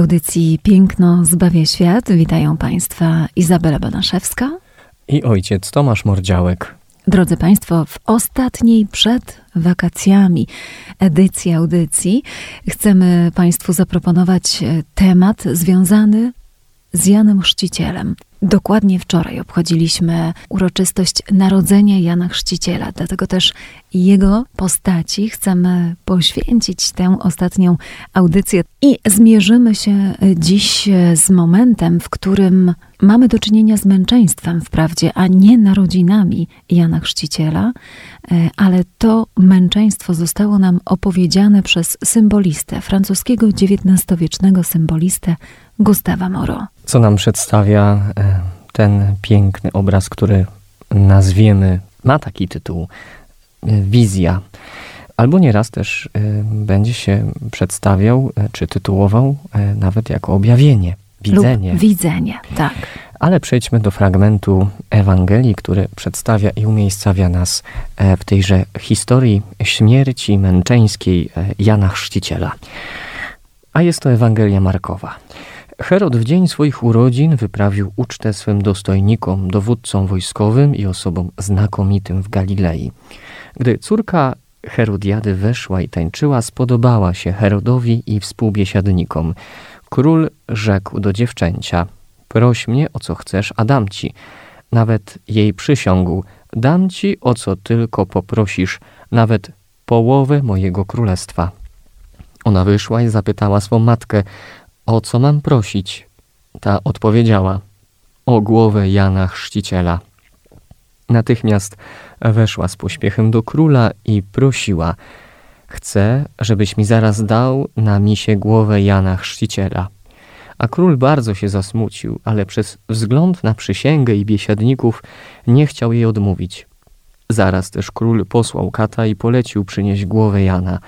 Audycji Piękno zbawia świat witają Państwa Izabela Banaszewska i ojciec Tomasz Mordziałek. Drodzy Państwo, w ostatniej przed wakacjami edycji audycji chcemy Państwu zaproponować e, temat związany z Janem Chrzcicielem. Dokładnie wczoraj obchodziliśmy uroczystość narodzenia Jana Chrzciciela, dlatego też jego postaci chcemy poświęcić tę ostatnią audycję i zmierzymy się dziś z momentem, w którym mamy do czynienia z męczeństwem wprawdzie, a nie narodzinami Jana Chrzciciela, ale to męczeństwo zostało nam opowiedziane przez symbolistę, francuskiego XIX-wiecznego symbolistę Gustawa Moreau. Co nam przedstawia e, ten piękny obraz, który nazwiemy, ma taki tytuł, e, wizja. Albo nieraz też e, będzie się przedstawiał, czy tytułował nawet jako objawienie, widzenie. Lub widzenie, tak. Ale przejdźmy do fragmentu Ewangelii, który przedstawia i umiejscawia nas w tejże historii śmierci męczeńskiej Jana Chrzciciela. A jest to Ewangelia Markowa. Herod w dzień swoich urodzin wyprawił ucztę swym dostojnikom, dowódcom wojskowym i osobom znakomitym w Galilei. Gdy córka Herodiady weszła i tańczyła, spodobała się Herodowi i współbiesiadnikom. Król rzekł do dziewczęcia: Proś mnie o co chcesz, a dam ci. Nawet jej przysiągł: Dam ci o co tylko poprosisz, nawet połowę mojego królestwa. Ona wyszła i zapytała swą matkę: o co mam prosić? Ta odpowiedziała: O głowę Jana Chrzciciela. Natychmiast weszła z pośpiechem do króla i prosiła: Chcę, żebyś mi zaraz dał na misie głowę Jana Chrzciciela. A król bardzo się zasmucił, ale przez wzgląd na przysięgę i biesiadników nie chciał jej odmówić. Zaraz też król posłał kata i polecił przynieść głowę Jana.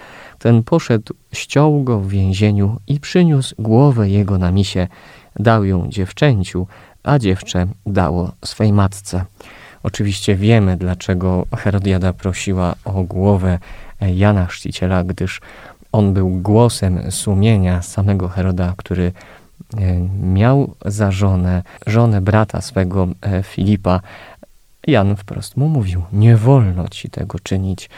Ten poszedł, ściął go w więzieniu i przyniósł głowę jego na misie. Dał ją dziewczęciu, a dziewczę dało swej matce. Oczywiście wiemy, dlaczego Herodiada prosiła o głowę Jana Chrzciciela, gdyż on był głosem sumienia samego Heroda, który e, miał za żonę, żonę brata swego e, Filipa, Jan wprost mu mówił: Nie wolno ci tego czynić,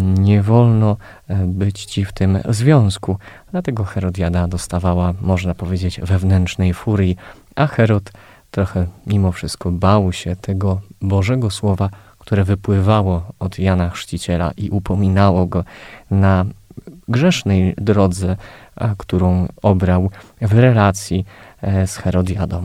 nie wolno e, być ci w tym związku. Dlatego Herodiada dostawała, można powiedzieć, wewnętrznej furii, a Herod trochę mimo wszystko bał się tego Bożego Słowa, które wypływało od Jana Chrzciciela i upominało go na grzesznej drodze, którą obrał w relacji e, z Herodiadą.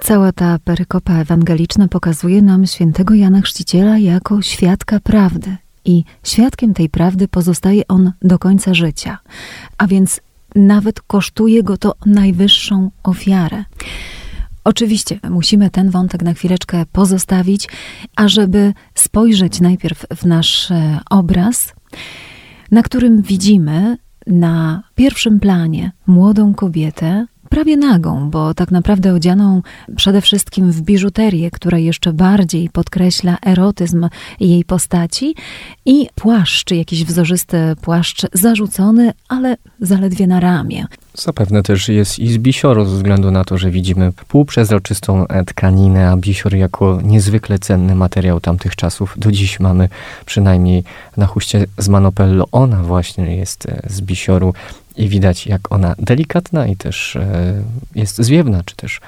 Cała ta perykopa ewangeliczna pokazuje nam świętego Jana Chrzciciela jako świadka prawdy. I świadkiem tej prawdy pozostaje on do końca życia. A więc nawet kosztuje go to najwyższą ofiarę. Oczywiście musimy ten wątek na chwileczkę pozostawić, ażeby spojrzeć najpierw w nasz e, obraz, na którym widzimy na pierwszym planie młodą kobietę, prawie nagą, bo tak naprawdę odzianą przede wszystkim w biżuterię, która jeszcze bardziej podkreśla erotyzm jej postaci i płaszcz, jakiś wzorzysty płaszcz zarzucony, ale zaledwie na ramię. Zapewne też jest i z bisioru, ze względu na to, że widzimy półprzezroczystą tkaninę, a bisior jako niezwykle cenny materiał tamtych czasów. Do dziś mamy przynajmniej na chuście z Manopello. Ona właśnie jest z bisioru i widać, jak ona delikatna i też e, jest zwiewna, czy też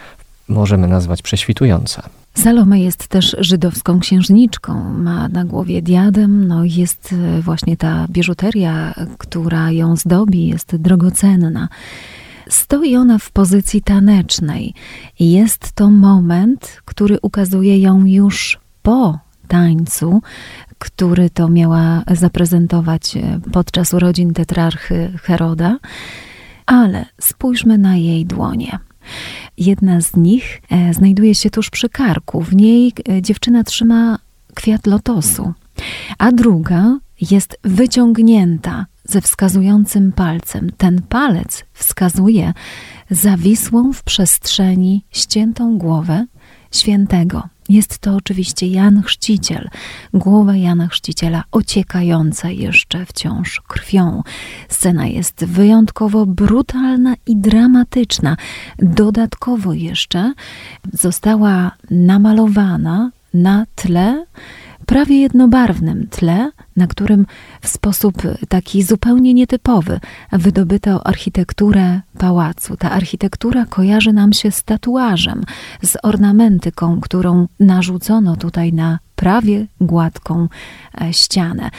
możemy nazwać prześwitująca. Salome jest też żydowską księżniczką, ma na głowie diadem, no jest e, właśnie ta biżuteria, która ją zdobi, jest drogocenna. Stoi ona w pozycji tanecznej. Jest to moment, który ukazuje ją już po tańcu, który to miała zaprezentować e, podczas urodzin tetrarchy Heroda. Ale spójrzmy na jej dłonie. Jedna z nich e, znajduje się tuż przy karku. W niej e, dziewczyna trzyma kwiat lotosu, a druga jest wyciągnięta ze wskazującym palcem. Ten palec wskazuje zawisłą w przestrzeni ściętą głowę świętego. Jest to oczywiście Jan Chrzciciel, głowa Jana Chrzciciela ociekająca jeszcze wciąż krwią. Scena jest wyjątkowo brutalna i dramatyczna. Dodatkowo jeszcze została namalowana na tle prawie jednobarwnym tle, na którym w sposób taki zupełnie nietypowy wydobyto architekturę pałacu. Ta architektura kojarzy nam się z tatuażem, z ornamentyką, którą narzucono tutaj na prawie gładką e, ścianę.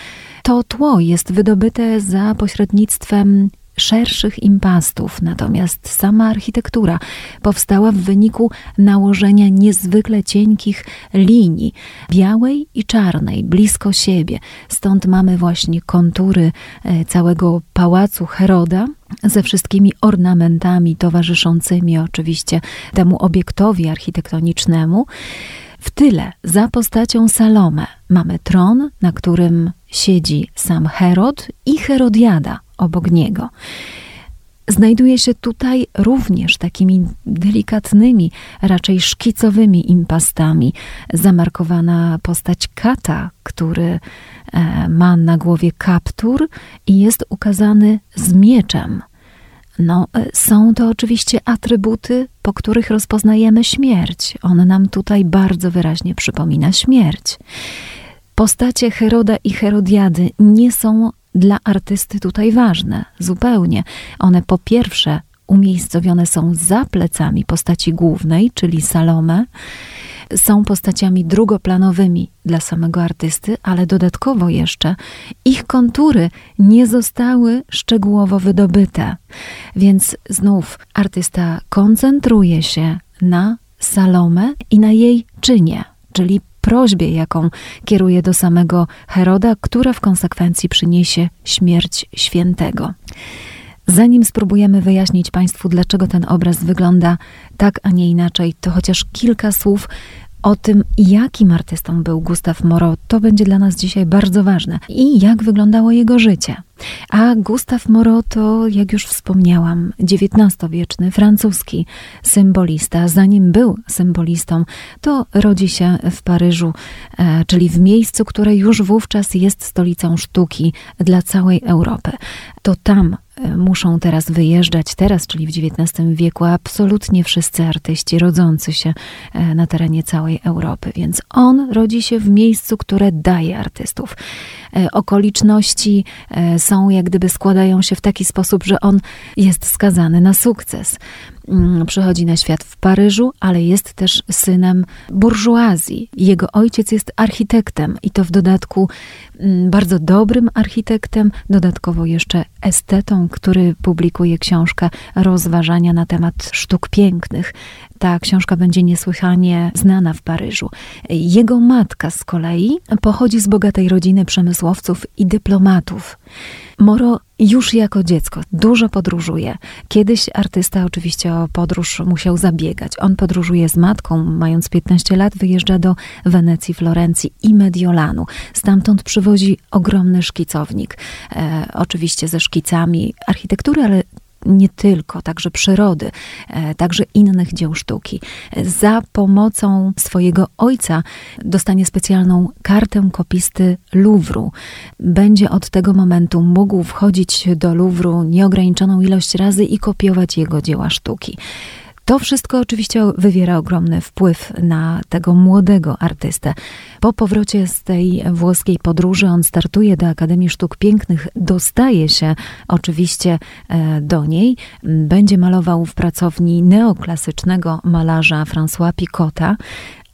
To tło jest wydobyte za pośrednictwem szerszych impastów, natomiast sama architektura powstała w wyniku nałożenia niezwykle cienkich linii, białej i czarnej, blisko siebie. Stąd mamy właśnie kontury e, całego pałacu Heroda, ze wszystkimi ornamentami towarzyszącymi oczywiście temu obiektowi architektonicznemu. W tyle, za postacią Salome, mamy tron, na którym siedzi sam Herod i Herodiada, obok niego. Znajduje się tutaj również takimi delikatnymi, raczej szkicowymi impastami zamarkowana postać kata, który e, ma na głowie kaptur i jest ukazany z mieczem. No, e, są to oczywiście atrybuty, po których rozpoznajemy śmierć. On nam tutaj bardzo wyraźnie przypomina śmierć. Postacie Heroda i Herodiady nie są dla artysty tutaj ważne, zupełnie. One po pierwsze umiejscowione są za plecami postaci głównej, czyli Salome, są postaciami drugoplanowymi dla samego artysty, ale dodatkowo jeszcze ich kontury nie zostały szczegółowo wydobyte. Więc znów artysta koncentruje się na Salome i na jej czynie, czyli prośbie, jaką kieruje do samego Heroda, która w konsekwencji przyniesie śmierć świętego. Zanim spróbujemy wyjaśnić Państwu, dlaczego ten obraz wygląda tak, a nie inaczej, to chociaż kilka słów o tym, jakim artystą był Gustav Moreau, to będzie dla nas dzisiaj bardzo ważne i jak wyglądało jego życie. A Gustav Moreau to, jak już wspomniałam, XIX-wieczny francuski symbolista. Zanim był symbolistą, to rodzi się w Paryżu, e, czyli w miejscu, które już wówczas jest stolicą sztuki dla całej Europy. To tam muszą teraz wyjeżdżać, teraz, czyli w XIX wieku, absolutnie wszyscy artyści rodzący się e, na terenie całej Europy. Więc on rodzi się w miejscu, które daje artystów. Okoliczności są jak gdyby składają się w taki sposób, że on jest skazany na sukces. Mm, przychodzi na świat w Paryżu, ale jest też synem burżuazji. Jego ojciec jest architektem i to w dodatku mm, bardzo dobrym architektem, dodatkowo jeszcze estetą, który publikuje książkę Rozważania na temat sztuk pięknych. Ta książka będzie niesłychanie znana w Paryżu. Jego matka z kolei pochodzi z bogatej rodziny przemysłowców i dyplomatów. Moro już jako dziecko dużo podróżuje. Kiedyś artysta oczywiście o podróż musiał zabiegać. On podróżuje z matką, mając 15 lat, wyjeżdża do Wenecji, Florencji i Mediolanu. Stamtąd przywozi ogromny szkicownik, e, oczywiście ze szkicami architektury, ale nie tylko, także przyrody, e, także innych dzieł sztuki. Za pomocą swojego ojca dostanie specjalną kartę kopisty Louvru. Będzie od tego momentu mógł wchodzić do Louvru nieograniczoną ilość razy i kopiować jego dzieła sztuki. To wszystko oczywiście wywiera ogromny wpływ na tego młodego artystę. Po powrocie z tej włoskiej podróży on startuje do Akademii Sztuk Pięknych, dostaje się oczywiście e, do niej, będzie malował w pracowni neoklasycznego malarza François Picotta,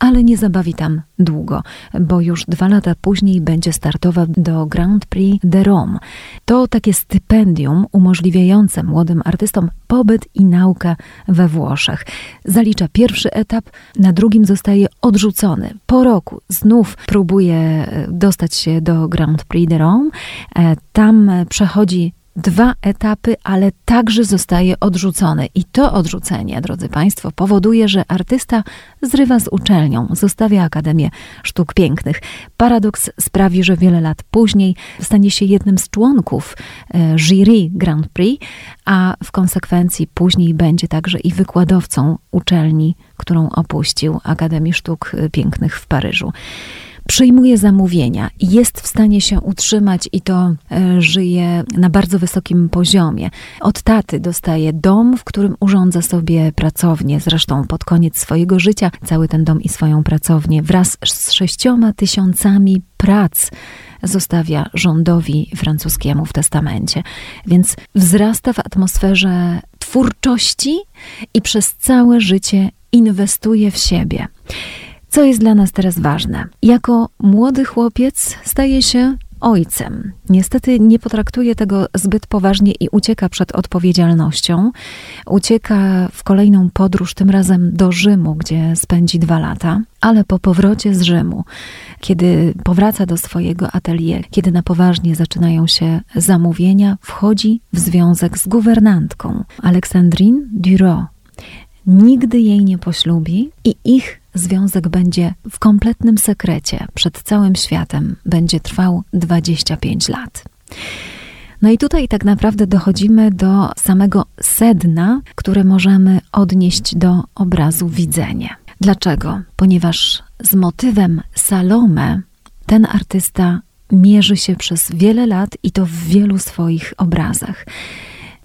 ale nie zabawi tam długo, bo już dwa lata później będzie startował do Grand Prix de Rome. To takie stypendium umożliwiające młodym artystom pobyt i naukę we Włoszech. Zalicza pierwszy etap, na drugim zostaje odrzucony. Po roku znów próbuje e, dostać się do Grand Prix de Rome. E, tam przechodzi dwa etapy, ale także zostaje odrzucony. I to odrzucenie, drodzy Państwo, powoduje, że artysta zrywa z uczelnią, zostawia Akademię Sztuk Pięknych. Paradoks sprawi, że wiele lat później stanie się jednym z członków e, jury Grand Prix, a w konsekwencji później będzie także i wykładowcą uczelni, którą opuścił Akademii Sztuk Pięknych w Paryżu przyjmuje zamówienia i jest w stanie się utrzymać i to e, żyje na bardzo wysokim poziomie. Od taty dostaje dom, w którym urządza sobie pracownię. Zresztą pod koniec swojego życia cały ten dom i swoją pracownię wraz z sześcioma tysiącami prac zostawia rządowi francuskiemu w testamencie. Więc wzrasta w atmosferze twórczości i przez całe życie inwestuje w siebie. Co jest dla nas teraz ważne? Jako młody chłopiec staje się ojcem. Niestety nie potraktuje tego zbyt poważnie i ucieka przed odpowiedzialnością. Ucieka w kolejną podróż, tym razem do Rzymu, gdzie spędzi dwa lata. Ale po powrocie z Rzymu, kiedy powraca do swojego atelier, kiedy na poważnie zaczynają się zamówienia, wchodzi w związek z guwernantką Aleksandrine Duro. Nigdy jej nie poślubi i ich związek będzie w kompletnym sekrecie przed całym światem, będzie trwał 25 lat. No i tutaj tak naprawdę dochodzimy do samego sedna, które możemy odnieść do obrazu widzenie. Dlaczego? Ponieważ z motywem Salome ten artysta mierzy się przez wiele lat i to w wielu swoich obrazach.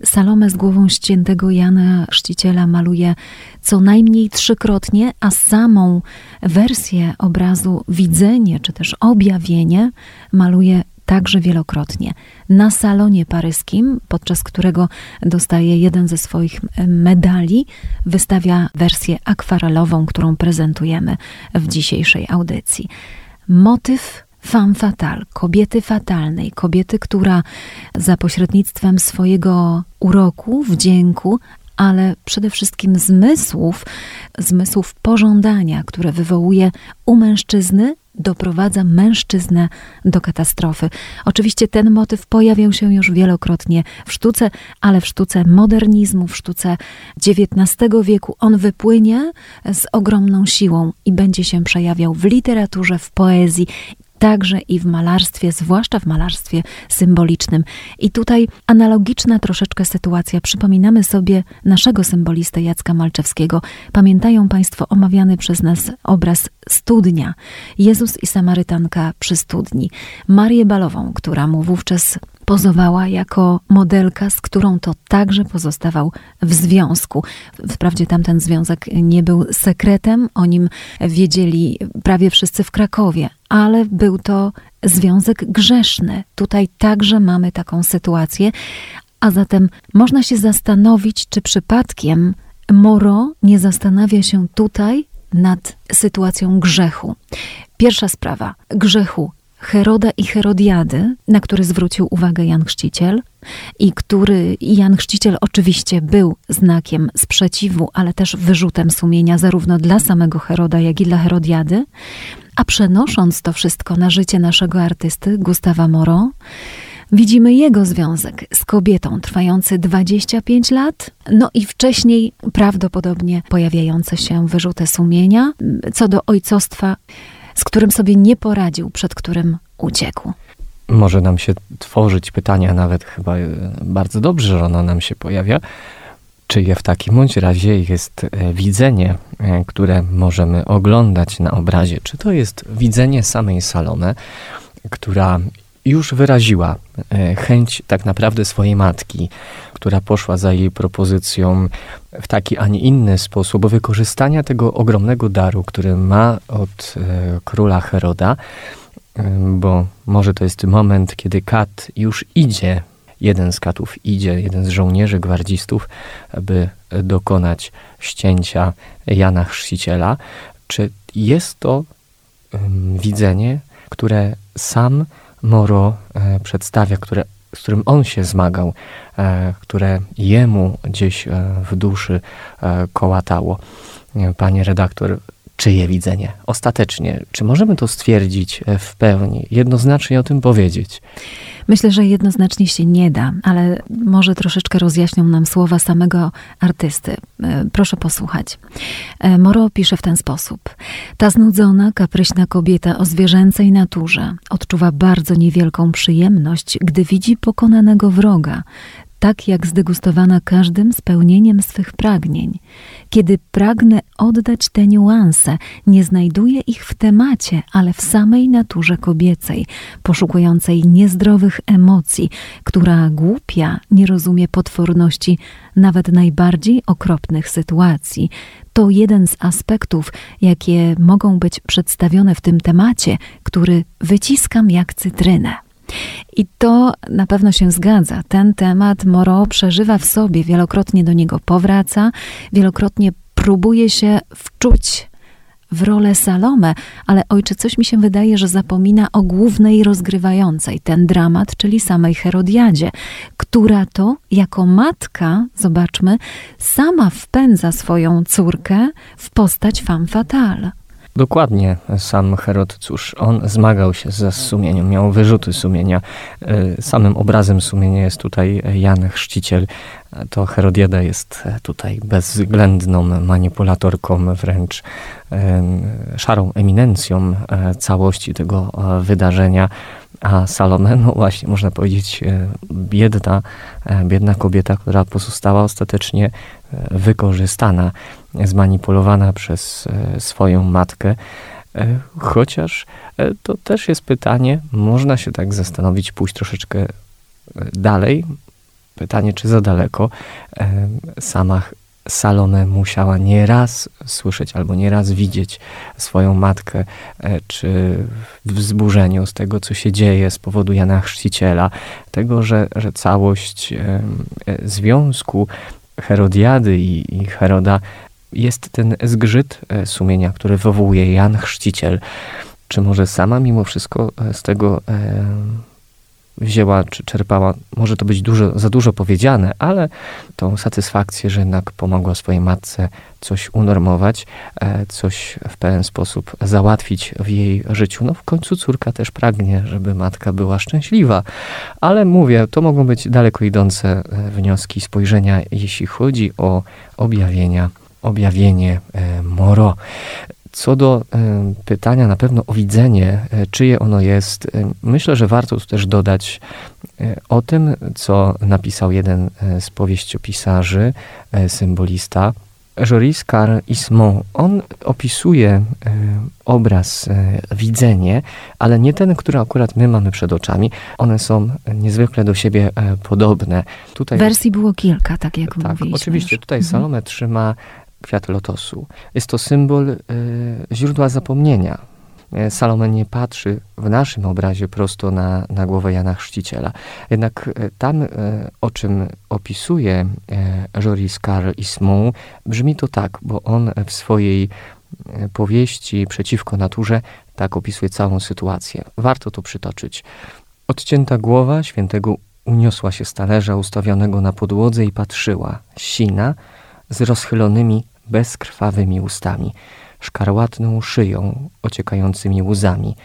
Salomę z głową ściętego Jana Chrzciciela maluje co najmniej trzykrotnie, a samą wersję obrazu widzenie czy też objawienie maluje także wielokrotnie. Na salonie paryskim, podczas którego dostaje jeden ze swoich medali, wystawia wersję akwarelową, którą prezentujemy w dzisiejszej audycji. Motyw femme fatale, kobiety fatalnej, kobiety, która za pośrednictwem swojego uroku, wdzięku, ale przede wszystkim zmysłów, zmysłów pożądania, które wywołuje u mężczyzny, doprowadza mężczyznę do katastrofy. Oczywiście ten motyw pojawiał się już wielokrotnie w sztuce, ale w sztuce modernizmu, w sztuce XIX wieku. On wypłynie z ogromną siłą i będzie się przejawiał w literaturze, w poezji także i w malarstwie, zwłaszcza w malarstwie symbolicznym. I tutaj analogiczna troszeczkę sytuacja. Przypominamy sobie naszego symbolistę Jacka Malczewskiego. Pamiętają Państwo omawiany przez nas obraz Studnia. Jezus i Samarytanka przy studni. Marię Balową, która mu wówczas pozowała jako modelka, z którą to także pozostawał w związku. Wprawdzie tamten związek nie był sekretem, o nim wiedzieli prawie wszyscy w Krakowie, ale był to związek grzeszny. Tutaj także mamy taką sytuację, a zatem można się zastanowić, czy przypadkiem Moro nie zastanawia się tutaj nad sytuacją grzechu. Pierwsza sprawa grzechu Heroda i Herodiady, na który zwrócił uwagę Jan Chrzciciel i który Jan Chrzciciel oczywiście był znakiem sprzeciwu, ale też wyrzutem sumienia zarówno dla samego Heroda, jak i dla Herodiady, a przenosząc to wszystko na życie naszego artysty Gustawa Moro, widzimy jego związek z kobietą trwający 25 lat, no i wcześniej prawdopodobnie pojawiające się wyrzuty sumienia. Co do ojcostwa z którym sobie nie poradził, przed którym uciekł. Może nam się tworzyć pytania, nawet chyba e, bardzo dobrze, że ono nam się pojawia. Czy w takim bądź razie jest e, widzenie, e, które możemy oglądać na obrazie? Czy to jest widzenie samej Salome, która już wyraziła e, chęć tak naprawdę swojej matki, która poszła za jej propozycją w taki, a nie inny sposób wykorzystania tego ogromnego daru, który ma od e, króla Heroda, e, bo może to jest moment, kiedy kat już idzie, jeden z katów idzie, jeden z żołnierzy gwardzistów, by dokonać ścięcia Jana Chrzciciela. Czy jest to widzenie, które sam Moro e, przedstawia, które, z którym on się zmagał, e, które jemu gdzieś e, w duszy kołatało. Panie redaktor, czyje widzenie ostatecznie? Czy możemy to stwierdzić e, w pełni, jednoznacznie o tym powiedzieć? Myślę, że jednoznacznie się nie da, ale może troszeczkę rozjaśnią nam słowa samego artysty. E, proszę posłuchać. E, Moro pisze w ten sposób. Ta znudzona, kapryśna kobieta o zwierzęcej naturze odczuwa bardzo niewielką przyjemność, gdy widzi pokonanego wroga, tak jak zdegustowana każdym spełnieniem swych pragnień. Kiedy pragnę oddać te niuanse, nie znajduję ich w temacie, ale w samej naturze kobiecej, poszukującej niezdrowych emocji, która głupia nie rozumie potworności nawet najbardziej okropnych sytuacji. To jeden z aspektów, jakie mogą być przedstawione w tym temacie, który wyciskam jak cytrynę. I to na pewno się zgadza. Ten temat Moro przeżywa w sobie, wielokrotnie do niego powraca, wielokrotnie próbuje się wczuć w rolę Salome, ale ojcze, coś mi się wydaje, że zapomina o głównej rozgrywającej ten dramat, czyli samej Herodiadzie, która to jako matka, zobaczmy, sama wpędza swoją córkę w postać femme fatale. Dokładnie, sam Herod, cóż, on zmagał się ze sumieniem, miał wyrzuty sumienia. E, samym obrazem sumienia jest tutaj Jan Chrzciciel. To Herodiada jest tutaj bezwzględną manipulatorką, wręcz szarą eminencją e, całości tego e, wydarzenia. A Salome, no właśnie, można powiedzieć, biedna, biedna kobieta, która pozostała ostatecznie wykorzystana zmanipulowana przez e, swoją matkę. E, chociaż e, to też jest pytanie, można się tak zastanowić, pójść troszeczkę dalej. Pytanie, czy za daleko. Sama Salome musiała nieraz słyszeć albo nieraz widzieć swoją matkę, czy w wzburzeniu z tego, co się dzieje z powodu Jana Chrzciciela, tego, że, że całość związku Herodiady i, i Heroda jest ten zgrzyt e, sumienia, który wywołuje Jan Chrzciciel. Czy może sama mimo wszystko e, z tego e, wzięła czy czerpała, może to być dużo, za dużo powiedziane, ale tą satysfakcję, że jednak pomogła swojej matce coś unormować, coś w pewien sposób załatwić w jej życiu. No w końcu córka też pragnie, żeby matka była szczęśliwa, ale mówię, to mogą być daleko idące wnioski, spojrzenia, jeśli chodzi o objawienia objawienie e, Moro. Co do e, pytania na pewno o widzenie, e, czyje ono jest, myślę, że warto tu też dodać o tym, co napisał jeden z powieściopisarzy, symbolista, Joris Carl Ismont. On opisuje obraz, widzenie, ale nie ten, który akurat my mamy przed oczami. One są niezwykle do siebie podobne. Tutaj, Wersji było kilka, tak jak tak. Oczywiście, tutaj mhm. Salome trzyma kwiat lotosu. Jest to symbol y, źródła zapomnienia. E, Salome nie patrzy w naszym obrazie prosto na, na głowę Jana Chrzciciela. Jednak e, tam, o czym opisuje Joris Carl Ismont, brzmi to tak, bo on w swojej powieści Przeciwko naturze tak opisuje całą sytuację. Warto to przytoczyć. Odcięta głowa świętego uniosła się z talerza ustawionego na podłodze i patrzyła, sina, z rozchylonymi, bezkrwawymi ustami, szkarłatną szyją, ociekającymi łzami.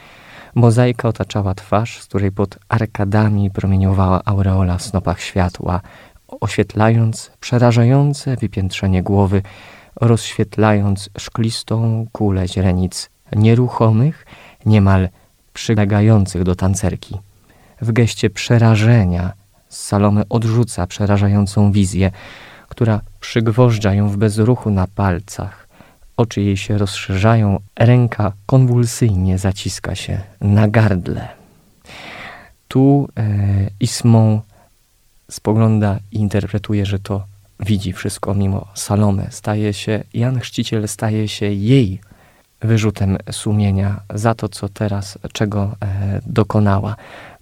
Mozaika otaczała twarz, z której pod arkadami promieniowała aureola w snopach światła, oświetlając przerażające wypiętrzenie głowy, rozświetlając szklistą kulę źrenic, nieruchomych, niemal przylegających do tancerki. W geście przerażenia Salome odrzuca przerażającą wizję, która przygwożdża ją w bezruchu na palcach. Oczy jej się rozszerzają, ręka konwulsyjnie zaciska się na gardle. Tu e, Ismą spogląda i interpretuje, że to widzi wszystko mimo Salome. Staje się, Jan Chrzciciel staje się jej wyrzutem sumienia za to, co teraz, czego e, dokonała.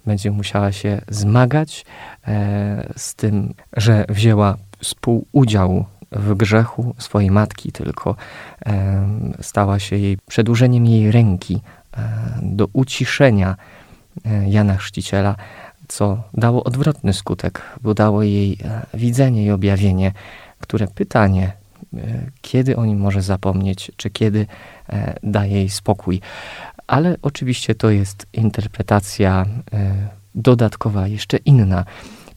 Będzie musiała się zmagać e, z tym, że wzięła współudział w grzechu swojej matki, tylko e, stała się jej przedłużeniem jej ręki e, do uciszenia e, Jana Chrzciciela, co dało odwrotny skutek, bo dało jej widzenie i objawienie, które pytanie, kiedy o nim może zapomnieć, czy kiedy da jej spokój. Ale oczywiście to jest interpretacja dodatkowa, jeszcze inna.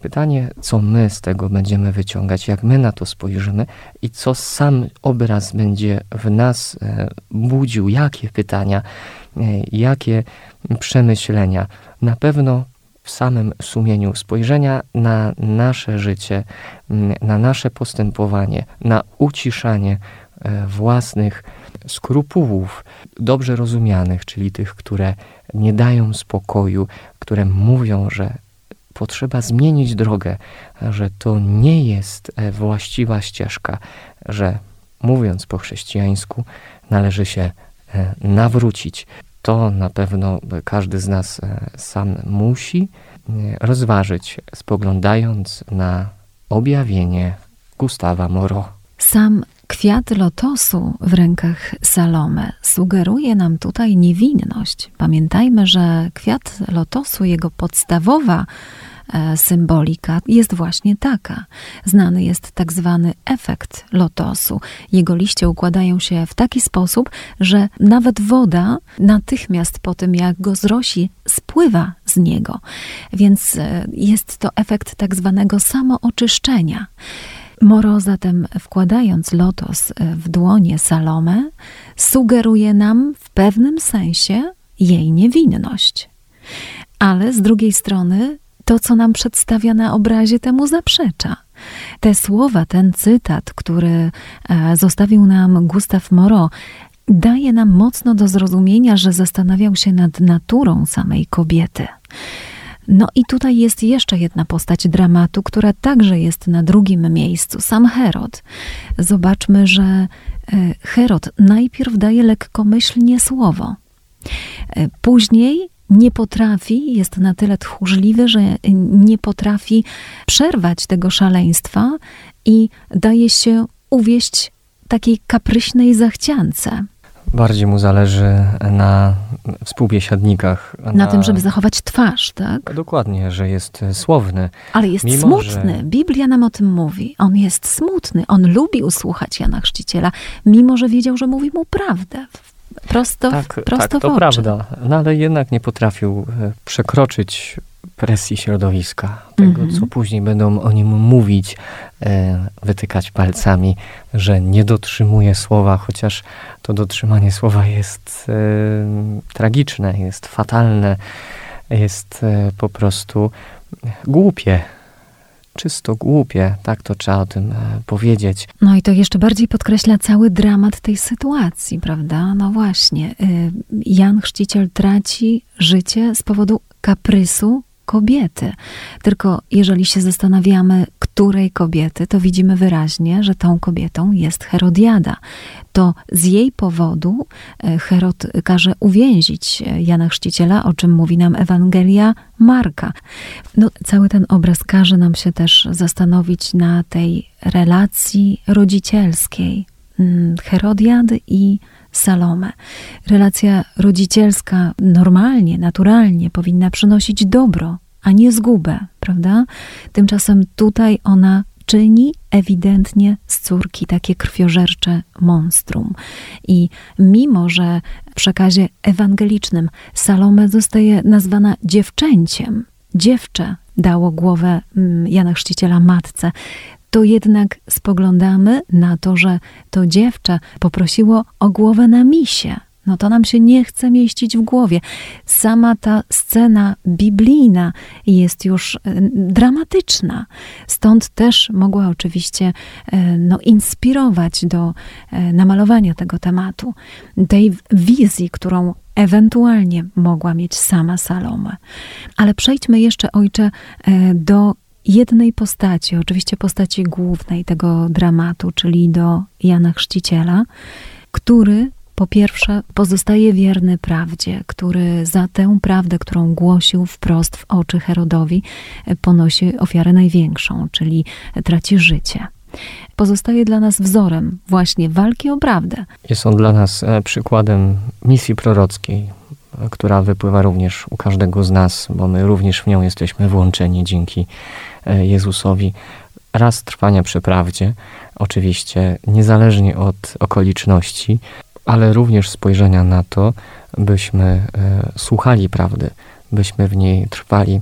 Pytanie, co my z tego będziemy wyciągać, jak my na to spojrzymy i co sam obraz będzie w nas budził, jakie pytania, jakie przemyślenia. Na pewno w samym sumieniu spojrzenia na nasze życie, na nasze postępowanie, na uciszanie e, własnych skrupułów, dobrze rozumianych, czyli tych, które nie dają spokoju, które mówią, że potrzeba zmienić drogę, że to nie jest e, właściwa ścieżka, że mówiąc po chrześcijańsku, należy się e, nawrócić to na pewno każdy z nas e, sam musi e, rozważyć, spoglądając na objawienie Gustawa Moro. Sam kwiat lotosu w rękach Salome sugeruje nam tutaj niewinność. Pamiętajmy, że kwiat lotosu, jego podstawowa E, symbolika jest właśnie taka. Znany jest tak zwany efekt lotosu. Jego liście układają się w taki sposób, że nawet woda natychmiast po tym, jak go zrosi, spływa z niego. Więc e, jest to efekt tak zwanego samooczyszczenia. Moro zatem wkładając lotos e, w dłonie Salome, sugeruje nam w pewnym sensie jej niewinność. Ale z drugiej strony to, co nam przedstawia na obrazie, temu zaprzecza. Te słowa, ten cytat, który e, zostawił nam Gustav Moreau, daje nam mocno do zrozumienia, że zastanawiał się nad naturą samej kobiety. No i tutaj jest jeszcze jedna postać dramatu, która także jest na drugim miejscu, sam Herod. Zobaczmy, że e, Herod najpierw daje lekkomyślnie słowo. E, później nie potrafi, jest na tyle tchórzliwy, że nie potrafi przerwać tego szaleństwa i daje się uwieść takiej kapryśnej zachciance. Bardziej mu zależy na współbiesiadnikach. Na, na, tym, żeby zachować twarz, tak? Dokładnie, że jest słowny. Ale jest Mimo, smutny. Że... Biblia nam o tym mówi. On jest smutny. On lubi usłuchać Jana Chrzciciela, mimo że wiedział, że mówi mu prawdę prosto, tak, prosto tak, to prawda, no ale jednak nie potrafił e, przekroczyć presji środowiska, tego mm -hmm. co później będą o nim mówić, e, wytykać palcami, że nie dotrzymuje słowa, chociaż to dotrzymanie słowa jest e, tragiczne, jest fatalne, jest e, po prostu głupie czysto głupie, tak to trzeba o tym powiedzieć. No i to jeszcze bardziej podkreśla cały dramat tej sytuacji, prawda? No właśnie, Jan Chrzciciel traci życie z powodu kaprysu kobiety. Tylko jeżeli się zastanawiamy, której kobiety, to widzimy wyraźnie, że tą kobietą jest Herodiada. To z jej powodu e, Herod każe uwięzić e, Jana Chrzciciela, o czym mówi nam Ewangelia Marka. No, cały ten obraz każe nam się też zastanowić na tej relacji rodzicielskiej mm, Herodiady i Salome. Relacja rodzicielska normalnie, naturalnie powinna przynosić dobro, a nie zgubę, prawda? Tymczasem tutaj ona czyni ewidentnie z córki takie krwiożercze monstrum. I mimo, że w przekazie ewangelicznym Salome zostaje nazwana dziewczęciem, dziewczę dało głowę mm, Jana Chrzciciela matce, to jednak spoglądamy na to, że to dziewczę poprosiło o głowę na misie. No to nam się nie chce mieścić w głowie. Sama ta scena biblijna jest już e, dramatyczna. Stąd też mogła oczywiście e, no, inspirować do e, namalowania tego tematu, tej wizji, którą ewentualnie mogła mieć sama Salome. Ale przejdźmy jeszcze, ojcze, do jednej postaci, oczywiście postaci głównej tego dramatu, czyli do Jana Chrzciciela, który po pierwsze pozostaje wierny prawdzie, który za tę prawdę, którą głosił wprost w oczy Herodowi, ponosi ofiarę największą, czyli traci życie pozostaje dla nas wzorem właśnie walki o prawdę. Jest on dla nas e, przykładem misji prorockiej, która wypływa również u każdego z nas, bo my również w nią jesteśmy włączeni dzięki e, Jezusowi. raz trwania przy prawdzie, oczywiście niezależnie od okoliczności, ale również spojrzenia na to, byśmy e, słuchali prawdy, byśmy w niej trwali,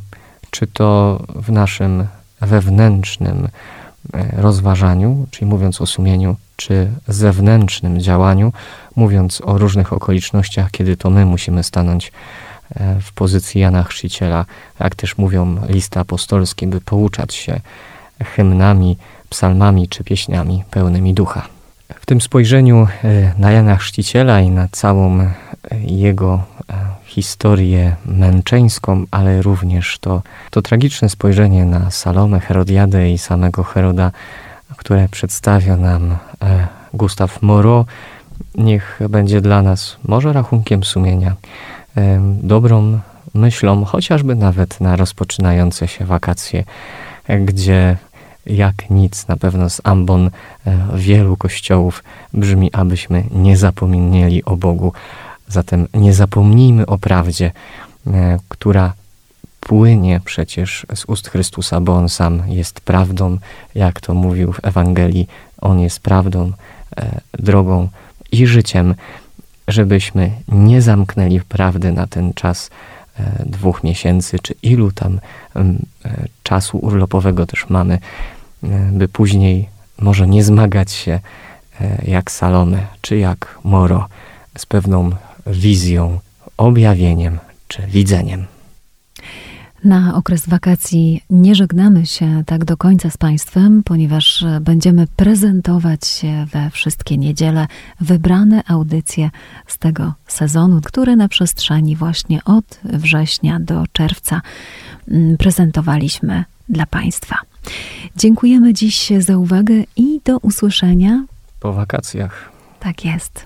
czy to w naszym wewnętrznym e, rozważaniu, czyli mówiąc o sumieniu, czy zewnętrznym działaniu, mówiąc o różnych okolicznościach, kiedy to my musimy stanąć e, w pozycji Jana Chrzciciela, jak też mówią listy apostolskie, by pouczać się hymnami, psalmami czy pieśniami pełnymi ducha. W tym spojrzeniu e, na Jana Chrzciciela i na całą e, jego e, historię męczeńską, ale również to, to tragiczne spojrzenie na Salomę, Herodiadę i samego Heroda, które przedstawia nam Gustaw Moreau, niech będzie dla nas może rachunkiem sumienia, dobrą myślą, chociażby nawet na rozpoczynające się wakacje, gdzie jak nic na pewno z ambon e, wielu kościołów brzmi, abyśmy nie zapomnieli o Bogu. Zatem nie zapomnijmy o prawdzie, e, która płynie przecież z ust Chrystusa, bo On sam jest prawdą, jak to mówił w Ewangelii. On jest prawdą, e, drogą i życiem, żebyśmy nie zamknęli prawdy na ten czas dwóch miesięcy, czy ilu tam czasu urlopowego też mamy, E, by później może nie zmagać się e, jak Salome czy jak Moro z pewną wizją, objawieniem czy widzeniem. Na okres wakacji nie żegnamy się tak do końca z Państwem, ponieważ będziemy prezentować się we wszystkie niedziele wybrane audycje z tego sezonu, który na przestrzeni właśnie od września do czerwca mm, prezentowaliśmy dla Państwa. Dziękujemy dziś za uwagę i do usłyszenia po wakacjach. Tak jest.